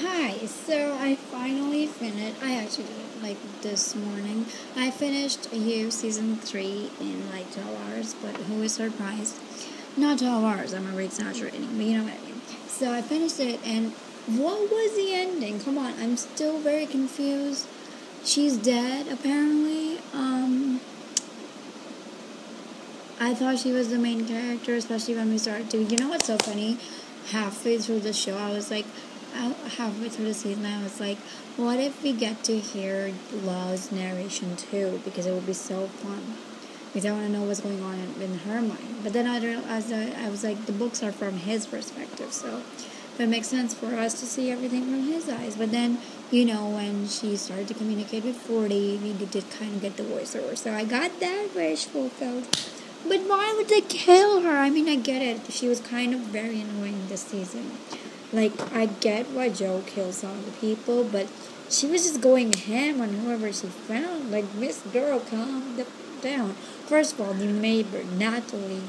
Hi, so I finally finished. I actually did it like this morning. I finished You season three in like 12 hours, but who is surprised? Not 12 hours, I'm already exaggerating, but you know what I mean. So I finished it, and what was the ending? Come on, I'm still very confused. She's dead, apparently. Um, I thought she was the main character, especially when we started to. You know what's so funny? Halfway through the show, I was like, halfway through the season, I was like, what if we get to hear Love's narration too? Because it would be so fun. Because I want to know what's going on in, her mind. But then I realized I was like, the books are from his perspective, so it makes sense for us to see everything from his eyes. But then, you know, when she started to communicate with Forty, we did kind of get the voiceover. So I got that wish fulfilled. But why would they kill her? I mean, I get it. She was kind of very annoying this season. Like, I get why Joe kills all the people, but she was just going ham on whoever she found. Like, Miss Girl, calm down. First of all, the neighbor, Natalie.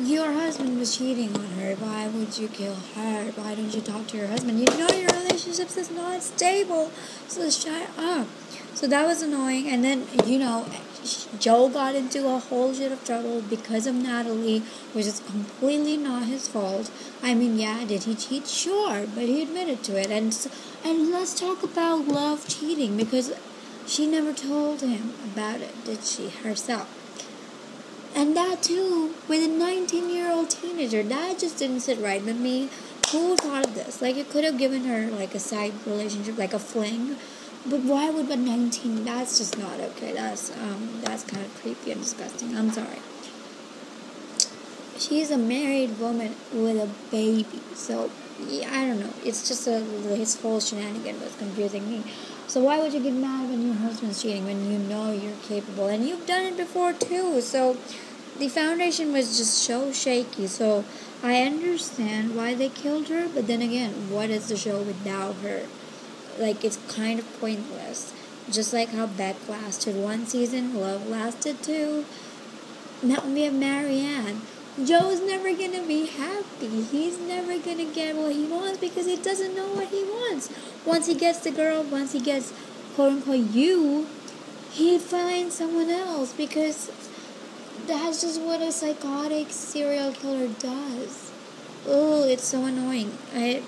Your husband was cheating on her. Why would you kill her? Why don't you talk to your husband? You know your relationship is not stable, so shut up. So that was annoying. And then, you know, Joe got into a whole shit of trouble because of Natalie, which is completely not his fault. I mean, yeah, did he cheat? Sure, but he admitted to it. And and let's talk about love cheating because she never told him about it, did she herself? And that too, with a 19 year old teenager, that just didn't sit right with me. Who thought of this? Like, it could have given her like a side relationship, like a fling but why would a 19? That's just not okay. That's um that's kind of creepy and disgusting. I'm sorry. She's a married woman with a baby, so yeah, I don't know. It's just a his whole shenanigan was confusing me. So why would you get mad when your husband's cheating when you know you're capable and you've done it before too? So the foundation was just so shaky. So I understand why they killed her, but then again, what is the show without her? Like it's kind of pointless. Just like how Beck lasted one season, Love lasted two. Now we have Marianne. Joe's never gonna be happy. He's never gonna get what he wants because he doesn't know what he wants. Once he gets the girl, once he gets quote unquote you, he finds someone else because that's just what a psychotic serial killer does. Oh, it's so annoying. I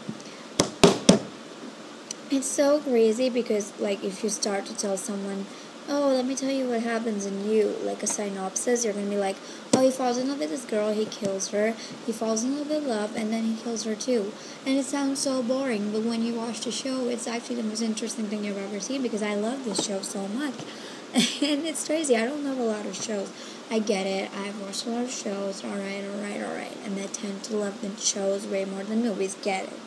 it's so crazy because, like, if you start to tell someone, oh, let me tell you what happens in you, like a synopsis, you're gonna be like, oh, he falls in love with this girl, he kills her, he falls in love with love, and then he kills her too. And it sounds so boring, but when you watch the show, it's actually the most interesting thing you've ever seen because I love this show so much. and it's crazy. I don't love a lot of shows. I get it. I've watched a lot of shows. Alright, alright, alright. And I tend to love the shows way more than movies. Get it.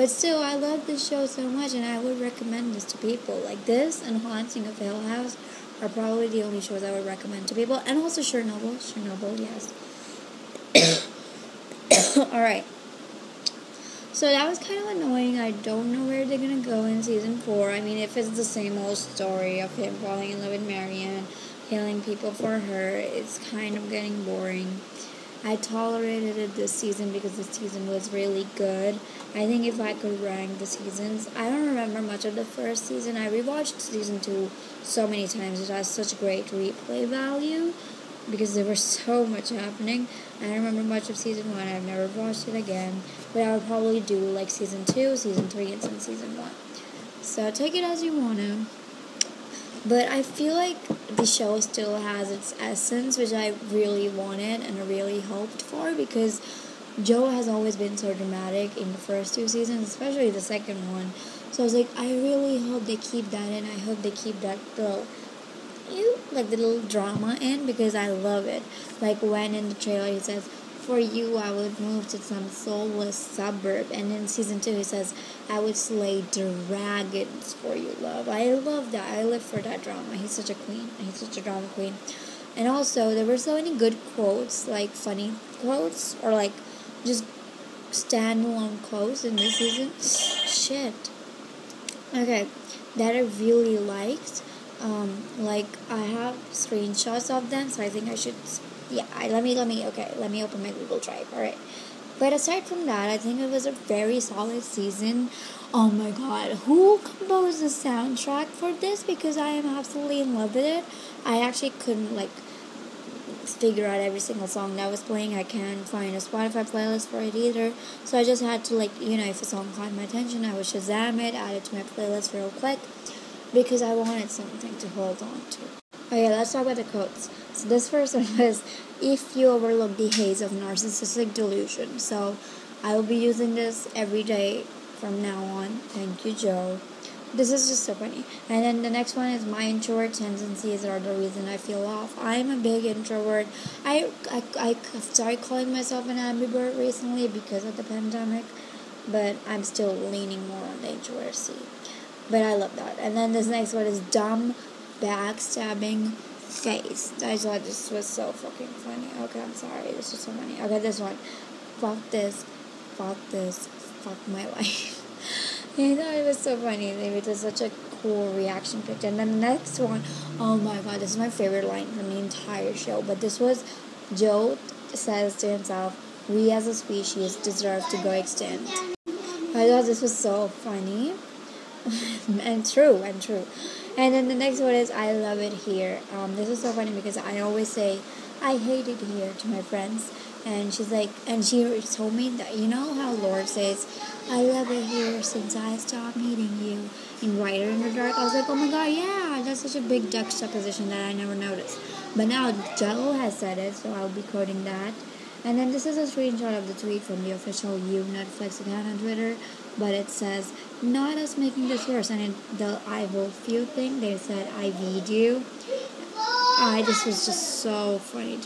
But still, I love this show so much, and I would recommend this to people. Like this and Haunting of Hill House are probably the only shows I would recommend to people, and also Chernobyl. Chernobyl, yes. All right. So that was kind of annoying. I don't know where they're gonna go in season four. I mean, if it's the same old story of him falling in love with Marianne, killing people for her, it's kind of getting boring. I tolerated it this season because the season was really good. I think if I could rank the seasons, I don't remember much of the first season. I rewatched season two so many times. It has such great replay value because there was so much happening. I don't remember much of season one. I've never watched it again, but I would probably do like season two, season three, and then season one. So take it as you want to. But I feel like the show still has its essence, which I really wanted and really hoped for because Joe has always been so dramatic in the first two seasons, especially the second one. So I was like, I really hope they keep that in. I hope they keep that little, you like the little drama in because I love it. Like when in the trailer he says, for you, I would move to some soulless suburb. And in season two, he says, I would slay dragons for you, love. I love that. I live for that drama. He's such a queen. He's such a drama queen. And also, there were so many good quotes, like funny quotes, or like just standalone quotes in this season. Shit. Okay, that I really liked. Um, like I have screenshots of them, so I think I should yeah, let me let me okay, let me open my Google Drive. All right. But aside from that, I think it was a very solid season. Oh my god, who composed the soundtrack for this? Because I am absolutely in love with it. I actually couldn't like figure out every single song that was playing. I can't find a Spotify playlist for it either. So I just had to like, you know, if a song caught my attention, I would Shazam it, add it to my playlist real quick because I wanted something to hold on to. Okay, let's talk about the quotes. So this first one was, if you overlook the haze of narcissistic delusion. So I will be using this every day from now on. Thank you, Joe. This is just so funny. And then the next one is my introvert tendencies are the reason I feel off. I'm a big introvert. I, I, I started calling myself an ambivert recently because of the pandemic, but I'm still leaning more on the introversion. But I love that. And then this next one is dumb, backstabbing face. I thought this was so fucking funny. Okay, I'm sorry. This is so funny. Okay, this one. Fuck this. Fuck this. Fuck my life. I thought it was so funny. It was such a cool reaction picture. And then the next one, oh my god, this is my favorite line from the entire show. But this was Joe says to himself, We as a species deserve to go extinct. I thought this was so funny and true and true. And then the next one is I love it here. Um, this is so funny because I always say I hate it here to my friends, and she's like, and she told me that you know how Lorde says, I love it here since I stopped meeting you in Writer in the Dark. I was like, oh my god, yeah, that's such a big duck supposition that I never noticed. But now Joe has said it, so I'll be quoting that. And then this is a screenshot of the tweet from the official You Netflix account on Twitter, but it says, not us making this worse. And the I vote few thing, they said, I viewed you. I, this was just so funny.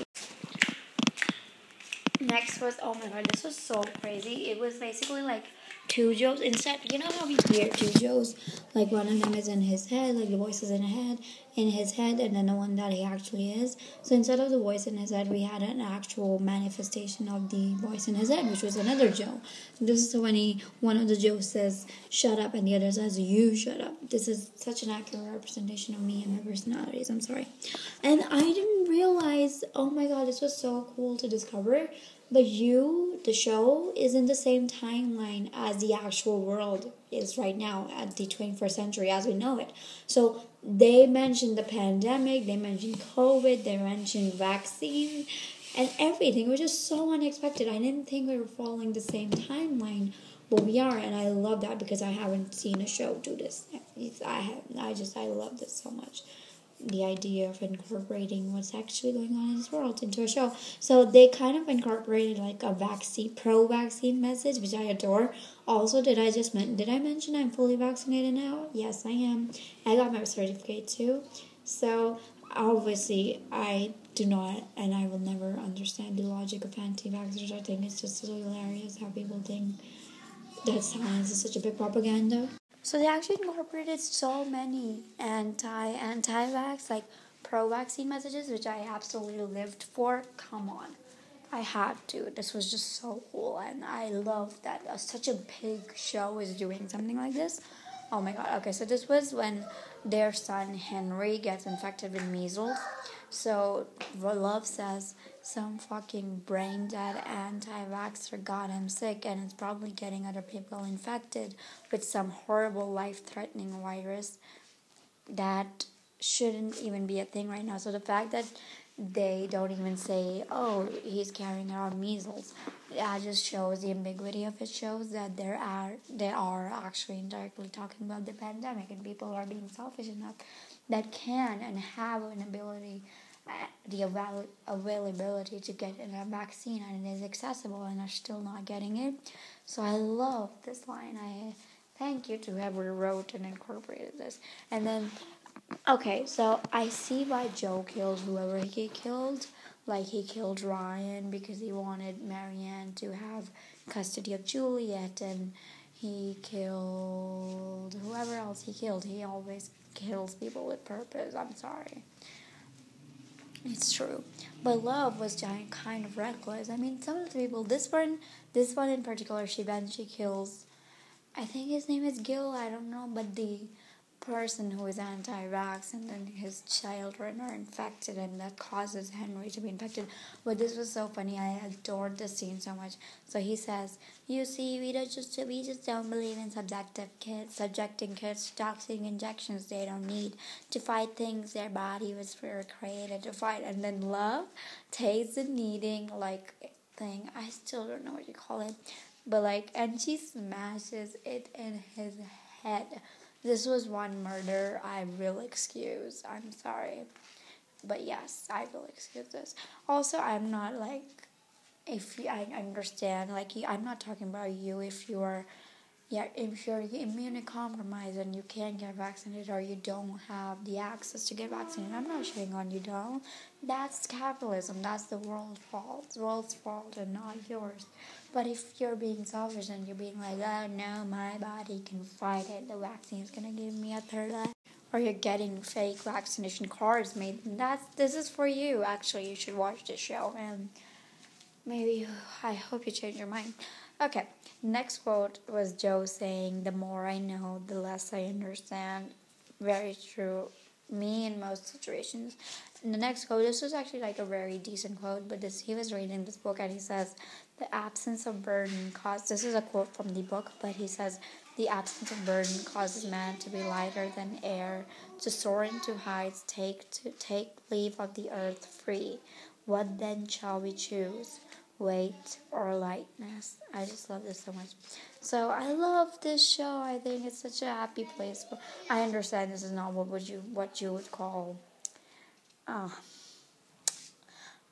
Next was, oh my god, this was so crazy. It was basically like two Joes. Instead, you know how we hear two Joes? Like one of them is in his head, like the voice is in his head, in his head, and then the one that he actually is. So instead of the voice in his head, we had an actual manifestation of the voice in his head, which was another Joe. This is when he one of the Joes says "shut up" and the other says "you shut up." This is such an accurate representation of me and my personalities. I'm sorry, and I didn't realize. Oh my god, this was so cool to discover but you, the show, is in the same timeline as the actual world is right now at the 21st century as we know it. So they mentioned the pandemic, they mentioned COVID, they mentioned vaccine, and everything was just so unexpected. I didn't think we were following the same timeline, but we are, and I love that because I haven't seen a show do this. I have, I just, I love this so much the idea of incorporating what's actually going on in this world into a show. So they kind of incorporated like a vaccine, pro-vaccine message, which I adore. Also, did I just men- did I mention I'm fully vaccinated now? Yes, I am. I got my certificate too. So obviously, I do not, and I will never understand the logic of anti-vaxxers. I think it's just so hilarious how people think that science is such a big propaganda. So they actually incorporated so many anti anti vax like pro vaccine messages, which I absolutely lived for. Come on. I had to. This was just so cool, and I love that uh, such a big show is doing something like this. Oh my god. Okay, so this was when their son Henry gets infected with measles. So Love says some fucking brain dead anti vaxxer got him sick and it's probably getting other people infected with some horrible life threatening virus that shouldn't even be a thing right now. So the fact that they don't even say, oh, he's carrying around measles, that just shows the ambiguity of it, shows that there are they are actually indirectly talking about the pandemic and people are being selfish enough that can and have an ability Uh, the avail- availability to get a vaccine and it is accessible and are still not getting it. So I love this line. I thank you to whoever wrote and incorporated this. And then, okay, so I see why Joe killed whoever he killed. Like he killed Ryan because he wanted Marianne to have custody of Juliet, and he killed whoever else he killed. He always kills people with purpose. I'm sorry. It's true. But love was giant kind of reckless. I mean, some of the people, this one, this one in particular, she then she kills, I think his name is Gil, I don't know, but the person who is anti-vax and then his children are infected and that causes Henry to be infected. But this was so funny. I adored this scene so much. So he says, "You see, we don't just we just don't believe in subjective kids, subjecting kids to toxic injections they don't need to fight things their body was created to fight." And then love takes the needing like thing. I still don't know what you call it, but like, and she smashes it in his head this was one murder I will excuse. I'm sorry. But yes, I will excuse this. Also, I'm not like, if you, I understand, like, I'm not talking about you if you are, yeah, if you're immunocompromised and you can't get vaccinated or you don't have the access to get vaccinated. I'm not shitting on you, don't. That's capitalism. That's the world's fault. The world's fault and not yours. But if you're being selfish and you're being like, oh no, my body can fight it, the vaccine is gonna give me a third life, or you're getting fake vaccination cards made, that's this is for you. Actually, you should watch this show and maybe I hope you change your mind. Okay, next quote was Joe saying, "The more I know, the less I understand." Very true. Me in most situations. And the next quote, this was actually like a very decent quote, but this he was reading this book and he says, the absence of burden causes, this is a quote from the book, but he says, the absence of burden causes man to be lighter than air, to soar into heights, take to take leave of the earth free. What then shall we choose? Weight or lightness? I just love this so much. So I love this show. I think it's such a happy place. I understand this is not what would you what you would call uh,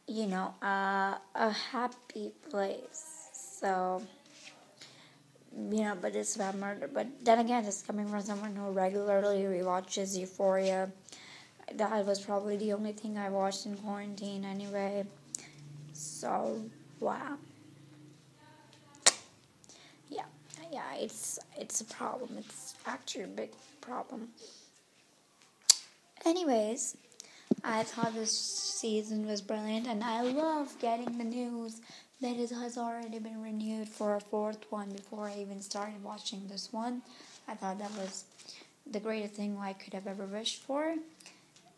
you know, uh, a happy place. So, you know, but it's about murder. But then again, it's coming from someone who regularly rewatches Euphoria. That was probably the only thing I watched in quarantine anyway. So, wow. Yeah, yeah, it's it's a problem. It's actually a big problem. Anyways, I thought this season was brilliant, and I love getting the news that it has already been renewed for a fourth one before I even started watching this one. I thought that was the greatest thing I could have ever wished for.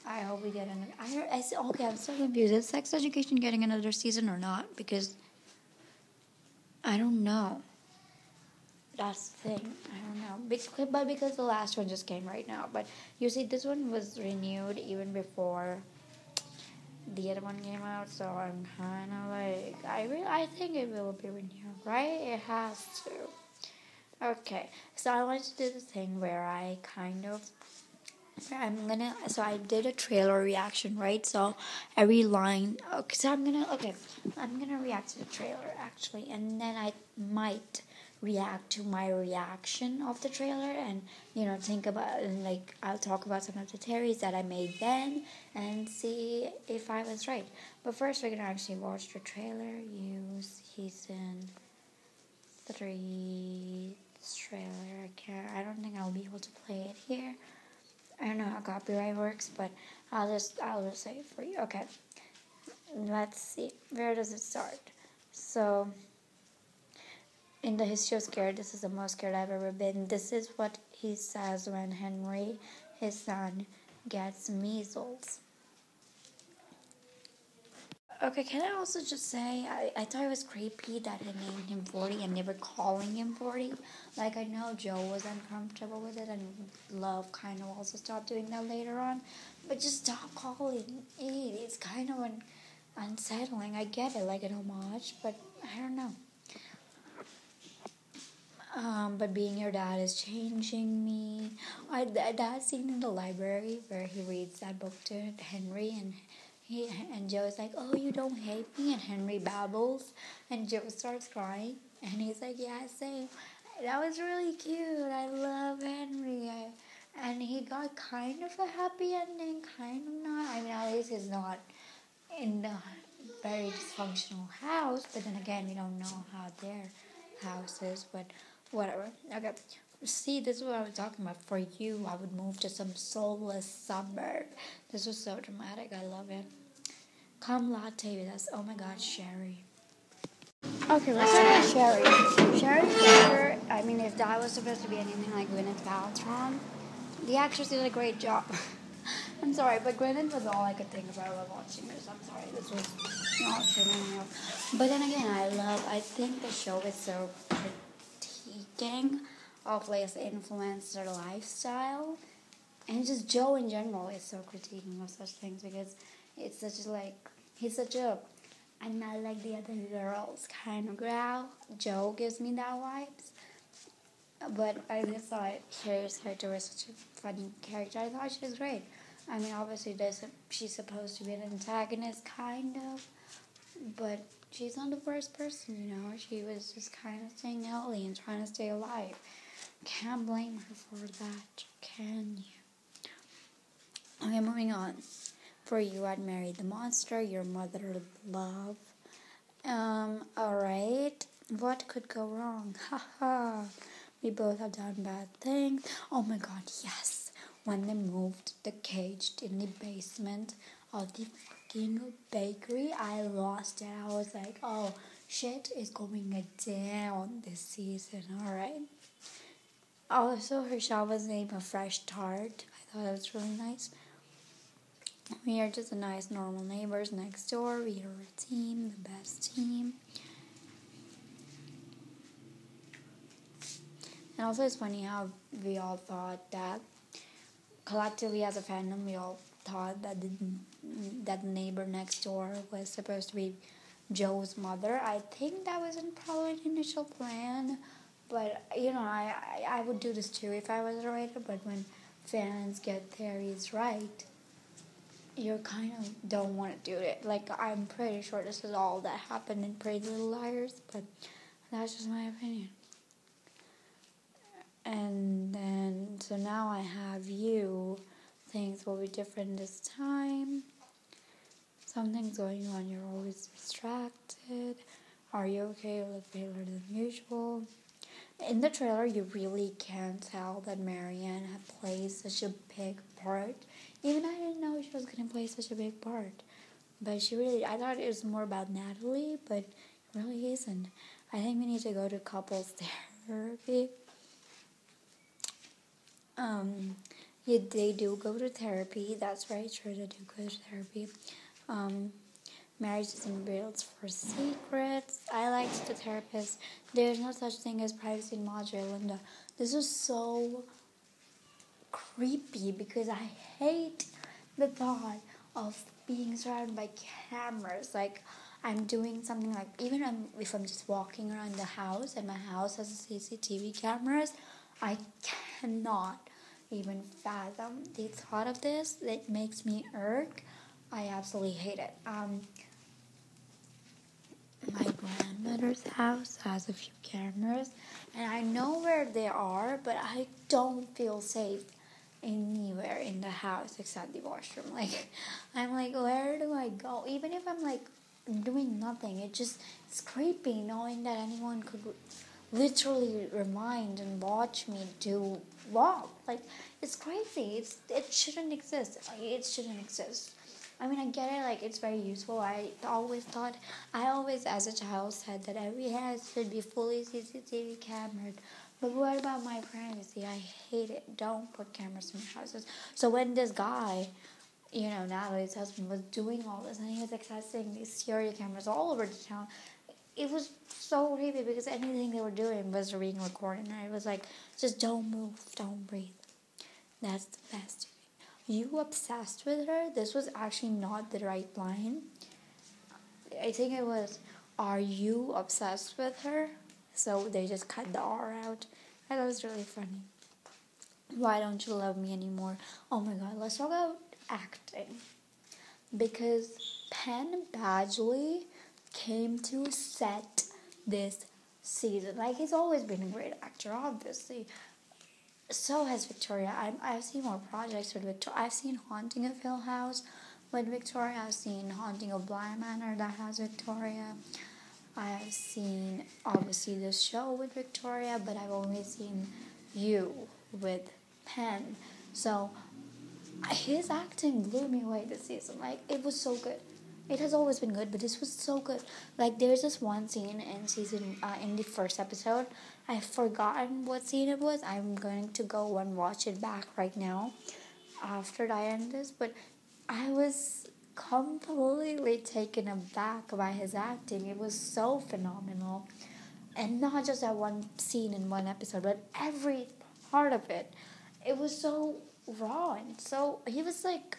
I hope we get another. I, I said, okay, I'm so confused. Is Sex Education getting another season or not? Because I don't know. That's the thing. I don't know. Because, but because the last one just came right now. But you see, this one was renewed even before the other one came out. So I'm kind of like, I really, I think it will be renewed, right? It has to. Okay, so I wanted to do the thing where I kind of I'm gonna so I did a trailer reaction right so every line okay so I'm gonna okay I'm gonna react to the trailer actually and then I might react to my reaction of the trailer and you know think about and like I'll talk about some of the theories that I made then and see if I was right. But first we're gonna actually watch the trailer. Use season three trailer. I can't. I don't think I'll be able to play it here. I don't know how copyright works, but I'll just I'll just say it for you. Okay. Let's see. Where does it start? So in the history of scared, this is the most scared I've ever been. This is what he says when Henry, his son, gets measles. Okay, can I also just say, I, I thought it was creepy that he named him Forty and never calling him Forty. Like, I know Joe was uncomfortable with it, and Love kind of also stopped doing that later on. But just stop calling it. It's kind of un- unsettling. I get it, like an homage, but I don't know. Um, but being your dad is changing me. I that scene in the library where he reads that book to Henry and he and Joe is like, "Oh, you don't hate me," and Henry babbles, and Joe starts crying, and he's like, "Yeah, same." That was really cute. I love Henry. I, and he got kind of a happy ending, kind of not. I mean, at least he's not in the very dysfunctional house. But then again, we don't know how their house is. But whatever. Okay. See, this is what I was talking about. For you, I would move to some soulless suburb. This was so dramatic. I love it. Come latte us. Oh my god, Sherry. Okay, let's talk Sherry. Sherry's character, I mean, if that was supposed to be anything like Gwyneth Paltrow, the actress did a great job. I'm sorry, but Gwyneth was all I could think about while watching this. I'm sorry, this was not out. But then again, I love. I think the show is so critiquing of like their lifestyle, and just Joe in general is so critiquing of such things because it's such a, like he's such a I'm not like the other girls kind of girl. Joe gives me that vibes. But I just thought Carrie's character was such a funny character. I thought she was great. I mean, obviously, there's a, she's supposed to be an antagonist, kind of, but she's not the worst person, you know. She was just kind of staying healthy and trying to stay alive. Can't blame her for that, can you? Okay, moving on. For you, I'd marry the monster, your mother love. Um, alright. What could go wrong? Haha. we both have done bad things. Oh my god, yes when they moved the cage in the basement of the fucking bakery, I lost it. I was like, oh, shit is going down this season, alright? Also, her shop was named a Fresh Tart. I thought that was really nice. We are just a nice, normal neighbors next door. We are a team, the best team. And also, it's funny how we all thought that collectively as a fandom, we all thought that the, that the neighbor next door was supposed to be Joe's mother. I think that wasn't probably the initial plan, but you know, I, I, I would do this too if I was a writer. But when fans get theories right, you kind of don't want to do it. Like I'm pretty sure this is all that happened in Pretty Little Liars, but that's just my opinion. And then, so now I have you. Things will be different this time. Something's going on, you're always distracted. Are you okay You look paler than usual? In the trailer, you really can tell that Marianne plays such a big part. Even I didn't know she was gonna play such a big part. But she really, I thought it was more about Natalie, but it really isn't. I think we need to go to couples therapy um, yeah, they do go to therapy. That's right, sure, they do go to therapy. Um, marriage isn't built for secrets. I liked the therapist. There's no such thing as privacy in Madre Linda. This is so creepy because I hate the thought of being surrounded by cameras. Like, I'm doing something like, even if I'm just walking around the house and my house has CCTV cameras, I cannot even fathom the thought of this. It makes me irk. I absolutely hate it. Um, my grandmother's house has a few cameras, and I know where they are, but I don't feel safe anywhere in the house except the washroom. Like, I'm like, where do I go? Even if I'm like doing nothing, it just it's creepy knowing that anyone could literally remind and watch me do wrong. Like it's crazy. It's it shouldn't exist. It shouldn't exist. I mean, I get it. Like it's very useful. I always thought. I always, as a child, said that every house should be fully CCTV camered. But what about my privacy? I hate it. Don't put cameras in houses. So when this guy, you know, Natalie's husband was doing all this and he was accessing these security cameras all over the town, it was so creepy because anything they were doing was being recorded, and I was like, just don't move, don't breathe. That's the best. You obsessed with her? This was actually not the right line. I think it was, are you obsessed with her? So they just cut the R out. Thought it was really funny. Why don't you love me anymore? Oh my god, let's talk about acting. Because Penn Badgley came to set this season. Like he's always been a great actor, obviously. So has Victoria. i I've seen more projects with Victoria. I've seen Haunting of Hill House with Victoria. I've seen Haunting of Bly Manor that has Victoria. I have seen obviously this show with Victoria, but I've only seen you with Penn. So his acting blew me away this season. Like it was so good it has always been good, but this was so good. Like there's this one scene in season uh, in the first episode. I've forgotten what scene it was. I'm going to go and watch it back right now after I end this. But I was completely taken aback by his acting. It was so phenomenal, and not just that one scene in one episode, but every part of it. It was so raw and so he was like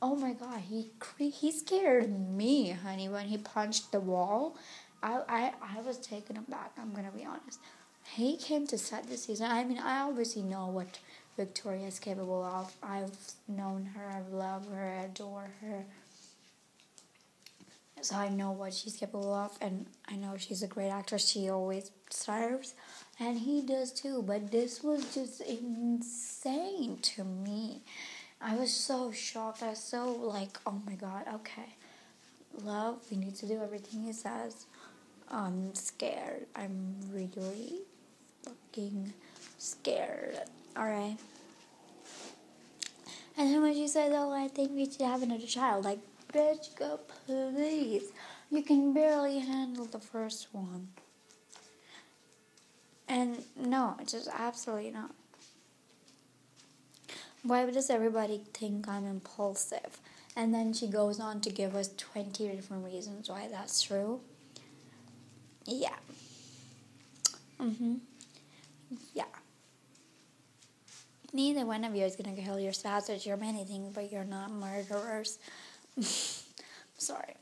Oh my god, he he scared me, honey, when he punched the wall. I, I, I was taken aback, I'm gonna be honest. He came to set this season. I mean, I obviously know what Victoria is capable of. I've known her, I love her, I adore her. So I know what she's capable of, and I know she's a great actress. She always serves, and he does too. But this was just insane to me. I was so shocked. I was so like, oh my god, okay. Love, we need to do everything he says. I'm scared. I'm really fucking scared. Alright. And then when she said, oh, I think we should have another child, like, bitch, go please. You can barely handle the first one. And no, just absolutely not. Why does everybody think I'm impulsive? And then she goes on to give us 20 different reasons why that's true. Yeah. Mm-hmm. Yeah. Neither one of you is gonna kill your spouse or your many things, but you're not murderers. Sorry.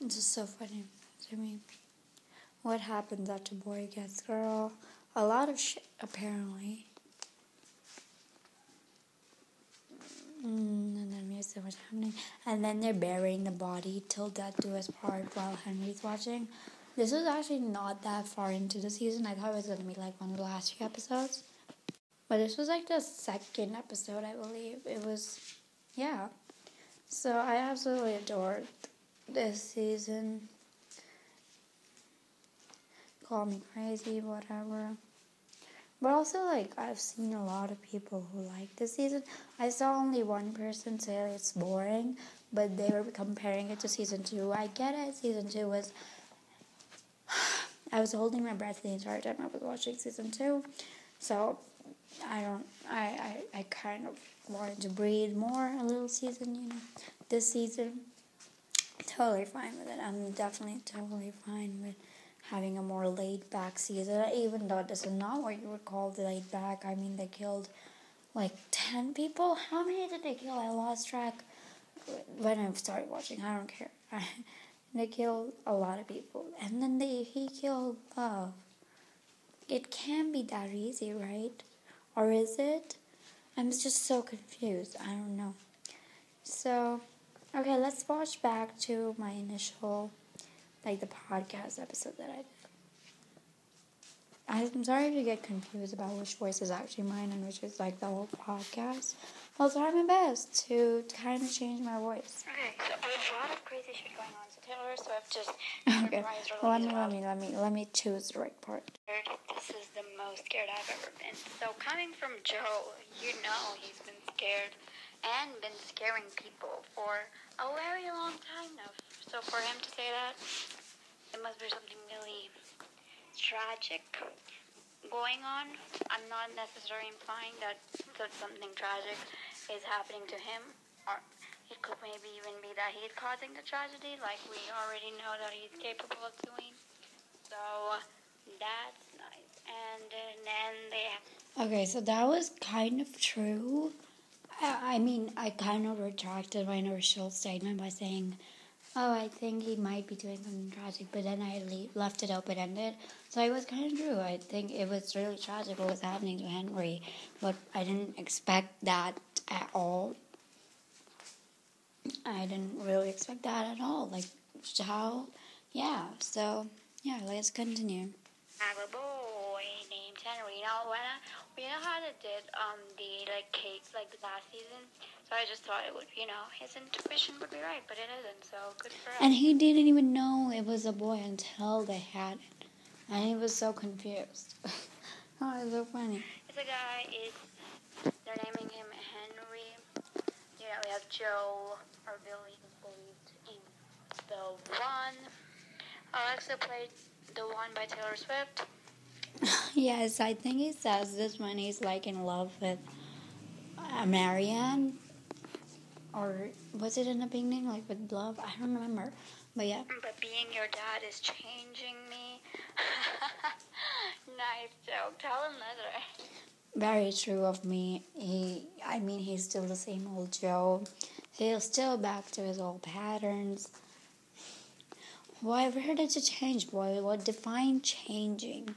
It's just so funny to me. What happens after boy gets girl? A lot of shit, apparently. Mm, and then there's so much happening. And then they're burying the body till death do us part while Henry's watching. This was actually not that far into the season. I thought it was to be like one of the last few episodes. But this was like the second episode, I believe. It was, yeah. So I absolutely adored this season. Call me crazy, whatever. But also, like, I've seen a lot of people who like this season. I saw only one person say it's boring, but they were comparing it to season two. I get it, season two was. I was holding my breath the entire time I was watching season two, so I don't. I, I, I kind of wanted to breathe more a little season, you know. This season, totally fine with it. I'm definitely totally fine with having a more laid back season, even though this is not what you would call laid back. I mean, they killed like 10 people. How many did they kill? I lost track when I started watching. I don't care. they killed a lot of people. And then they he killed love. It can't be that easy, right? Or is it? I'm just so confused. I don't know. So, okay, let's watch back to my initial like the podcast episode that I did. I'm sorry if you get confused about which voice is actually mine and which is like the whole podcast. I'll try my best to kind of change my voice. Okay, so there's a lot of crazy shit going on. So Taylor Swift just okay. Let me, let me, let me, let me choose the right part. This is the most scared I've ever been. So coming from Joe, you know he's been scared and been scaring people for a very long time now. So for him to say that, it must be something really tragic going on. I'm not necessarily implying that, that something tragic is happening to him, or it could maybe even be that he's causing the tragedy, like we already know that he's capable of doing. So that's nice. And then they. Okay, so that was kind of true. I mean, I kind of retracted my initial statement by saying, "Oh, I think he might be doing something tragic," but then I left it open ended. So it was kind of true. I think it was really tragic what was happening to Henry, but I didn't expect that at all. I didn't really expect that at all. Like how, yeah. So yeah, let's continue. I have a boy named Henry. When I you know how they did um the like cakes like last season? So I just thought it would, you know, his intuition would be right, but it isn't. So good for him. And he didn't even know it was a boy until they had it, and he was so confused. oh, it's so funny. It's a guy. Is they're naming him Henry. Yeah, we have Joe or Billy who's believed in the one. Alexa played the one by Taylor Swift. yes, I think he says this when he's like in love with uh, Marianne. Or was it in the beginning, like with love? I don't remember. But yeah. But being your dad is changing me. nice joke. Tell him that. Very true of me. He, I mean, he's still the same old Joe. He's still back to his old patterns. Why, where did you change, boy? What defined changing?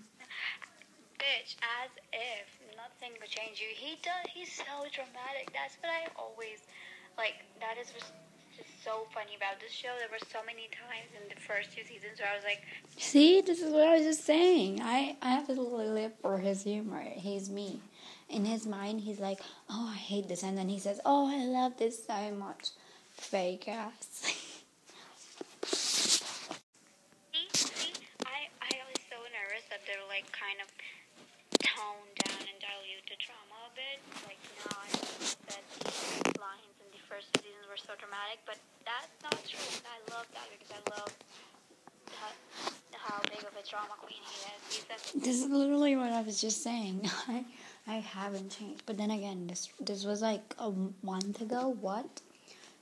Bitch, as if nothing would change you. He does. He's so dramatic. That's what I always like. That is just so funny about this show. There were so many times in the first two seasons where I was like, "See, this is what I was just saying. I I have to live for his humor. He's me. In his mind, he's like, "Oh, I hate this," and then he says, "Oh, I love this so much." Fake ass. they're like kind of toned down and dilute the drama a bit. Like now I said the lines in the first seasons were so dramatic, but that's not true. I love that because I love that, how big of a drama queen he is. He's a, this is literally what I just saying. I I haven't changed, but then again, this this was like a month ago. What?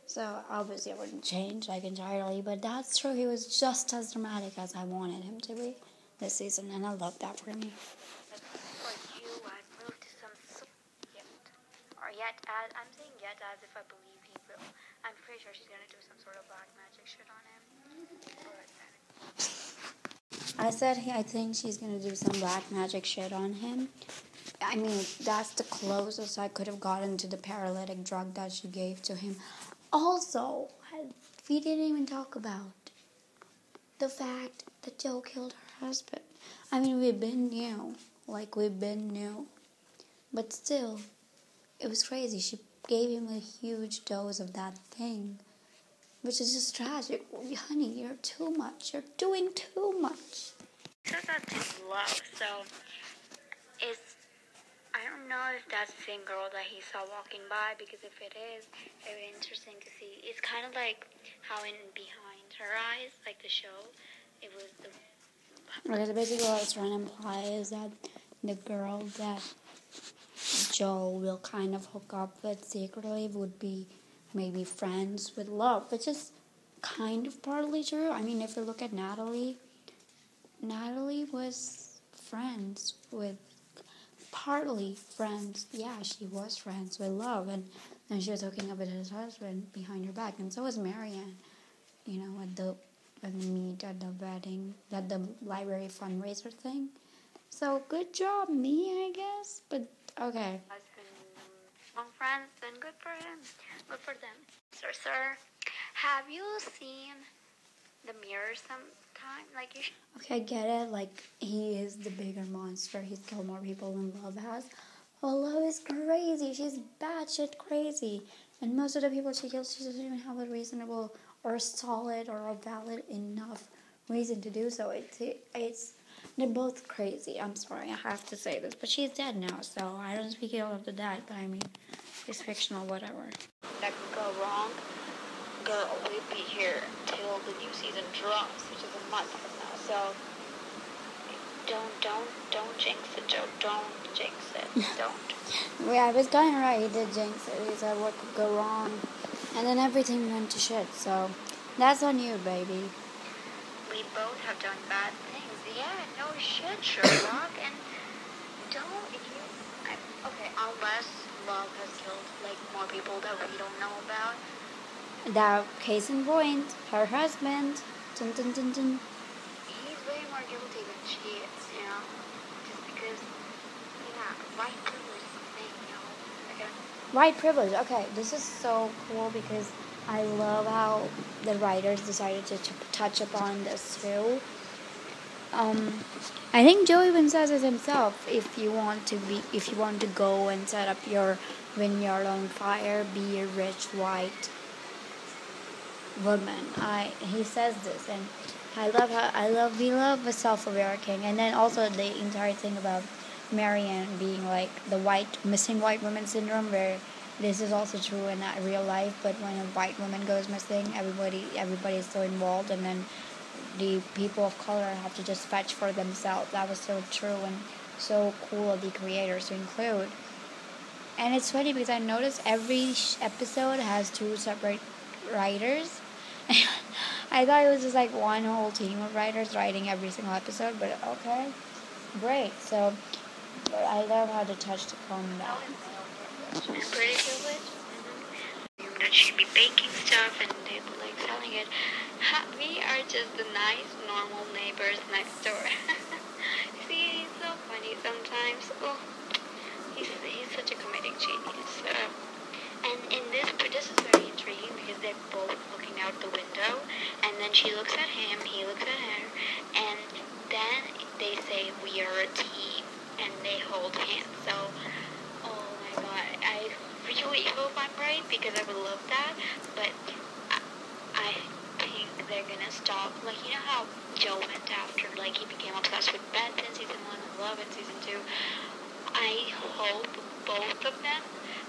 So obviously I wouldn't change like entirely, but that's true. He was just as dramatic as I wanted him to be this season, and I love that for me. Yet as I'm saying yet as if I believe he will. I'm pretty sure she's gonna do some sort of black magic shit on him. I said I think she's gonna do some black magic shit on him. I mean, that's the closest I could have gotten to the paralytic drug that she gave to him. Also, we didn't even talk about the fact that Joe killed her husband. I mean, we've been new, like we've been new, but still, it was crazy. She gave him a huge dose of that thing, which is just tragic. Honey, you're too much. You're doing too much. Says that's love. So, it's I don't know if that's the same girl that he saw walking by because if it is, it would be interesting to see. It's kind of like how in Behind Her Eyes, like the show, it was the Okay, so basically what I was trying to imply is that the girl that Joe will kind of hook up with secretly would be maybe friends with love, which is kind of partly true. I mean, if you look at Natalie, Natalie was friends with partly friends. Yeah, she was friends with love, and then she was hooking up with his husband behind her back, and so was Marianne. You know, at the at the meet at the wedding, at the library fundraiser thing. So good job, me, I guess. But okay. Friends, then good for him. Good for them. Sir, sir, have you seen the mirror sometime? Like you. okay, I get it. Like he is the bigger monster. He's killed more people than Love has. Well, Love is crazy. She's batshit crazy. And most of the people she kills, she doesn't even have a reasonable or solid or a valid enough reason to do so. It's it's they're both crazy. I'm sorry, I have to say this, but she's dead now, so I don't speak ill of the dead. But I mean, it's fictional, whatever. That could go wrong. Girl, we'll be here till the new season drops, which is a month from now. So don't don't don't jinx it, Joe. Don't jinx it. Don't. yeah, I was going right. He did jinx it. He said what could go wrong. And then everything went to shit, so that's on you, baby. We both have done bad things. Yeah, no shit, Sherlock. and don't, if you, I, okay, unless love has killed, like, more people that we don't know about. That case in point, her husband. Dun, dun, dun, dun. He's way more guilty than she is, you know? Just because, yeah, white privilege is a thing, you know? Okay. White privilege. Okay, this is so cool because I love how the writers decided to, to touch upon this too. Um, I think Joe even says it himself. If you want to be, if you want to go and set up your vineyard on fire, be a rich white woman. I he says this, and I love how I love we love a self-aware king, and then also the entire thing about Marianne being like the white missing white woman syndrome, where this is also true in that real life. But when a white woman goes missing, everybody everybody is so involved, and then the people of color have to just fetch for themselves. That was so true and so cool of the creators to include. And it's funny because I noticed every episode has two separate writers. I thought it was just like one whole team of writers writing every single episode, but okay, great. So I love how the touch to calm down. I'm pretty which. Mm-hmm. That she'd be baking stuff and they were like selling it. We are just the nice, normal neighbors next door. See, he's so funny sometimes. Oh, he's, he's such a comedic genius. Uh, and in this, this is very intriguing because they're both looking out the window, and then she looks at him, he looks at her, and then they say we are a team, and they hold hands. So oh my god, I really hope I'm right because I would love that, but I, I think they're gonna stop. Like, you know how Joe went after, like, he became obsessed with Beth in season one and Love in season two? I hope both of them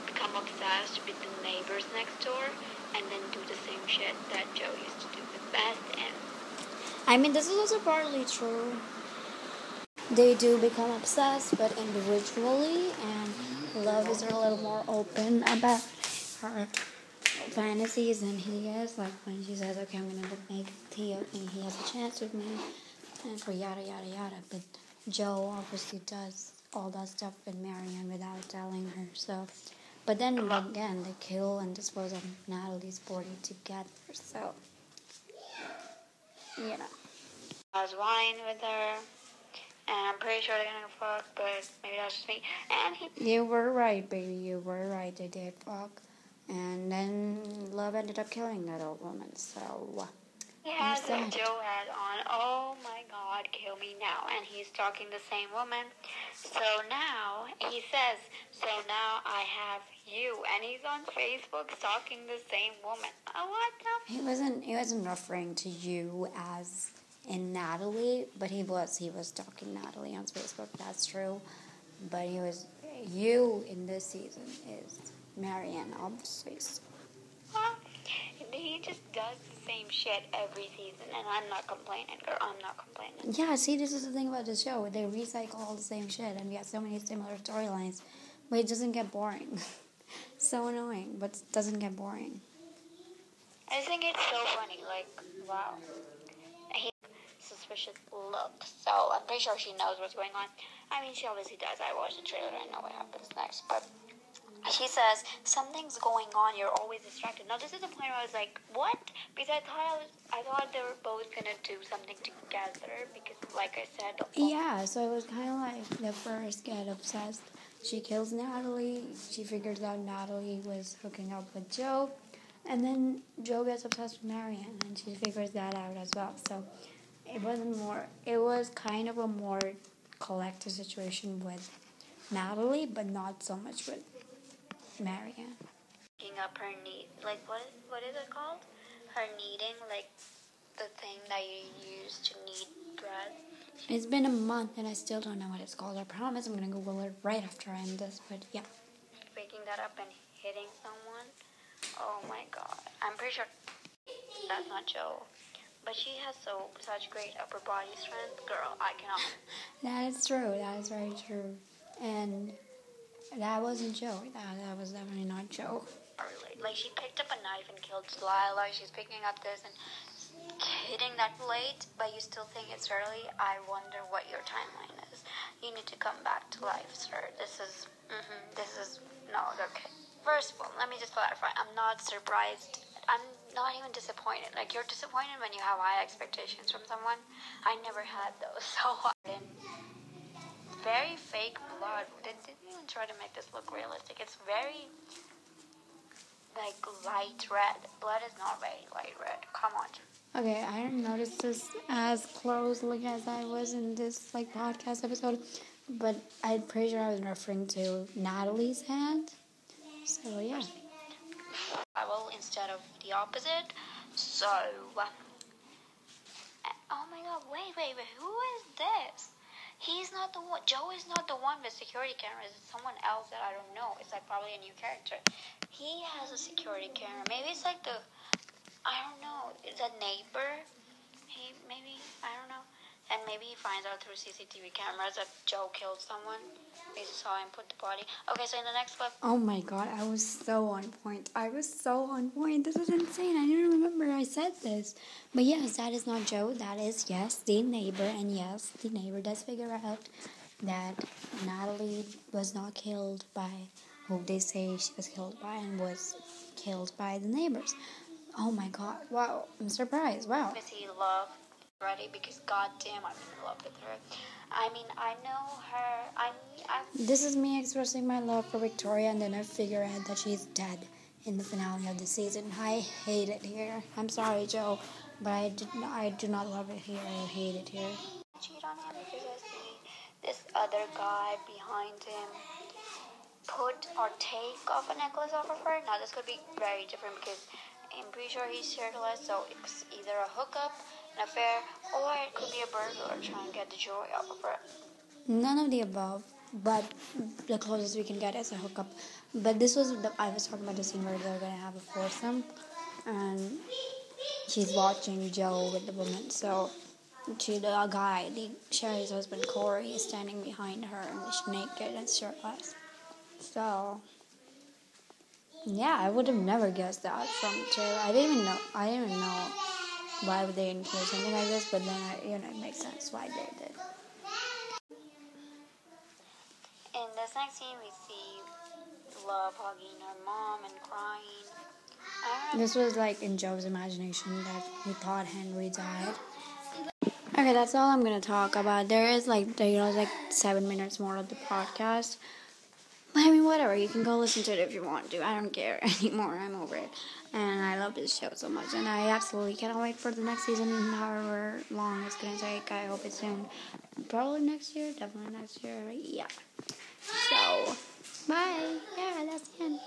become obsessed with the neighbors next door and then do the same shit that Joe used to do with Beth and. I mean, this is also partly true. They do become obsessed, but individually, and mm-hmm. Love is a little more open about her fantasies than he is. Like when she says, "Okay, I'm gonna make Theo think he has a chance with me," and for yada yada yada. But Joe obviously does all that stuff with Marienne without telling her. So, but then ah. again, they kill and dispose of Natalie's body together. So, you know. I was wine with her and I'm pretty sure they're gonna fuck, but maybe that's just me. And he. You were right, baby. You were right. They did fuck, and then Love ended up killing that old woman. So. Uh, he has a Joe hat on. Oh my God, kill me now! And he's talking the same woman. So now he says, so now I have you, and he's on Facebook stalking the same woman. Oh, what the? He wasn't. He wasn't referring to you as in Natalie, but he was he was stalking Natalie on Facebook. That's true, but he was you in this season is Marienne, obviously. He just does the same shit every season, and I'm not complaining, girl. I'm not complaining. Yeah, see, this is the thing about the show. They recycle all the same shit, and we have so many similar storylines, but it doesn't get boring. so annoying, but it doesn't get boring. I think it's so funny. Like, wow He suspicious look. So I'm pretty sure she knows what's going on. I mean, she obviously does. I watched the trailer. I know what happens next. But she says something's going on. You're always distracted. Now this is the point where I was like, what? Because I thought I was. I thought they were both gonna do something together. Because, like I said. Yeah. So it was kind of like the first get obsessed. She kills Natalie. She figures out Natalie was hooking up with Joe. And then Joe gets obsessed with Marienne, and she figures that out as well. So it wasn't more it was kind of a more collective situation with Natalie, but not so much with Marienne. Picking up her knee like what what is it called? Her kneading, like the thing that you use to knead bread. It's been a month and I still don't know what it's called. I promise I'm gonna Google it right after I end this, but yeah. Picking that up and hitting someone. Oh my god. I'm pretty sure that's not Joe. But she has so such great upper body strength, girl. I cannot. that is true. That is very true. And that wasn't Joe. That that was definitely not Joe. Like she picked up a knife and killed Delilah. She's picking up this and hitting that plate, but you still think it's early. I wonder what your timeline is. You need to come back to life, sir. This is. Mm-hmm, this is no. Okay. First of all, let me just clarify. I'm not surprised I'm not even disappointed. Like you're disappointed when you have high expectations from someone. I never had those, so very fake blood. They didn't even try to make this look realistic. It's very like light red. Blood is not very light red. Come on. Okay, I didn't notice this as closely as I was in this like podcast episode, but I'm pretty sure I was referring to Natalie's hand. So yeah instead of the opposite. So, uh, oh my god, wait, wait, wait, who is this? He's not the one. Joe is not the one with security cameras. It's someone else that I don't know. It's like probably a new character. He has a security camera. Maybe it's like the, I don't know, a neighbor. He maybe I don't know. And maybe he finds out through CCTV cameras that Joe killed someone. We saw him put the body. Okay, so in the next clip. Oh my god, I was so on point. I was so on point. This is insane. I didn't remember I said this. But yes, that is not Joe. That is, yes, the neighbor. And yes, the neighbor does figure out that Natalie was not killed by who they say she was killed by and was killed by the neighbors. Oh my god. Wow. I'm surprised. Wow. Is he love ready? Because goddamn, I'm in love with her. I mean, I know her. I, I. This is me expressing my love for Victoria, and then I figure out that she's dead in the finale of the season. I hate it here. I'm sorry, Joe, but I did. Not, I do not love it here. I hate it here. Cheat on him because I see this other guy behind him put or take off a necklace off of her. Now this could be very different because I'm pretty sure he's shirtless, so it's either a hookup, or it could be a burglar trying to get the jewelry off of her. None of the above, but the closest we can get is a hookup. But this was the I was talking about the scene where they're gonna have a foursome, and she's watching Joe with the woman. So, she the guy, the Sherry's husband Corey, is standing behind her and she's naked and shirtless. So. Yeah, I would have never guessed that from trailer. I didn't even know. I didn't even know why would they include something like this, but then I, you know it makes sense why they did. In this next scene, we see Love hugging her mom and crying. I don't know. This was like in Joe's imagination that he thought Henry died. Okay, that's all I'm gonna talk about. There is like you know like seven minutes more of the podcast. But I mean, whatever. You can go listen to it if you want to. I don't care anymore. I'm over it. And I love this show so much. And I absolutely cannot wait for the next season, however long it's going to take. I hope it's soon. Probably next year. Definitely next year. Yeah. So, bye. Yeah, that's the end.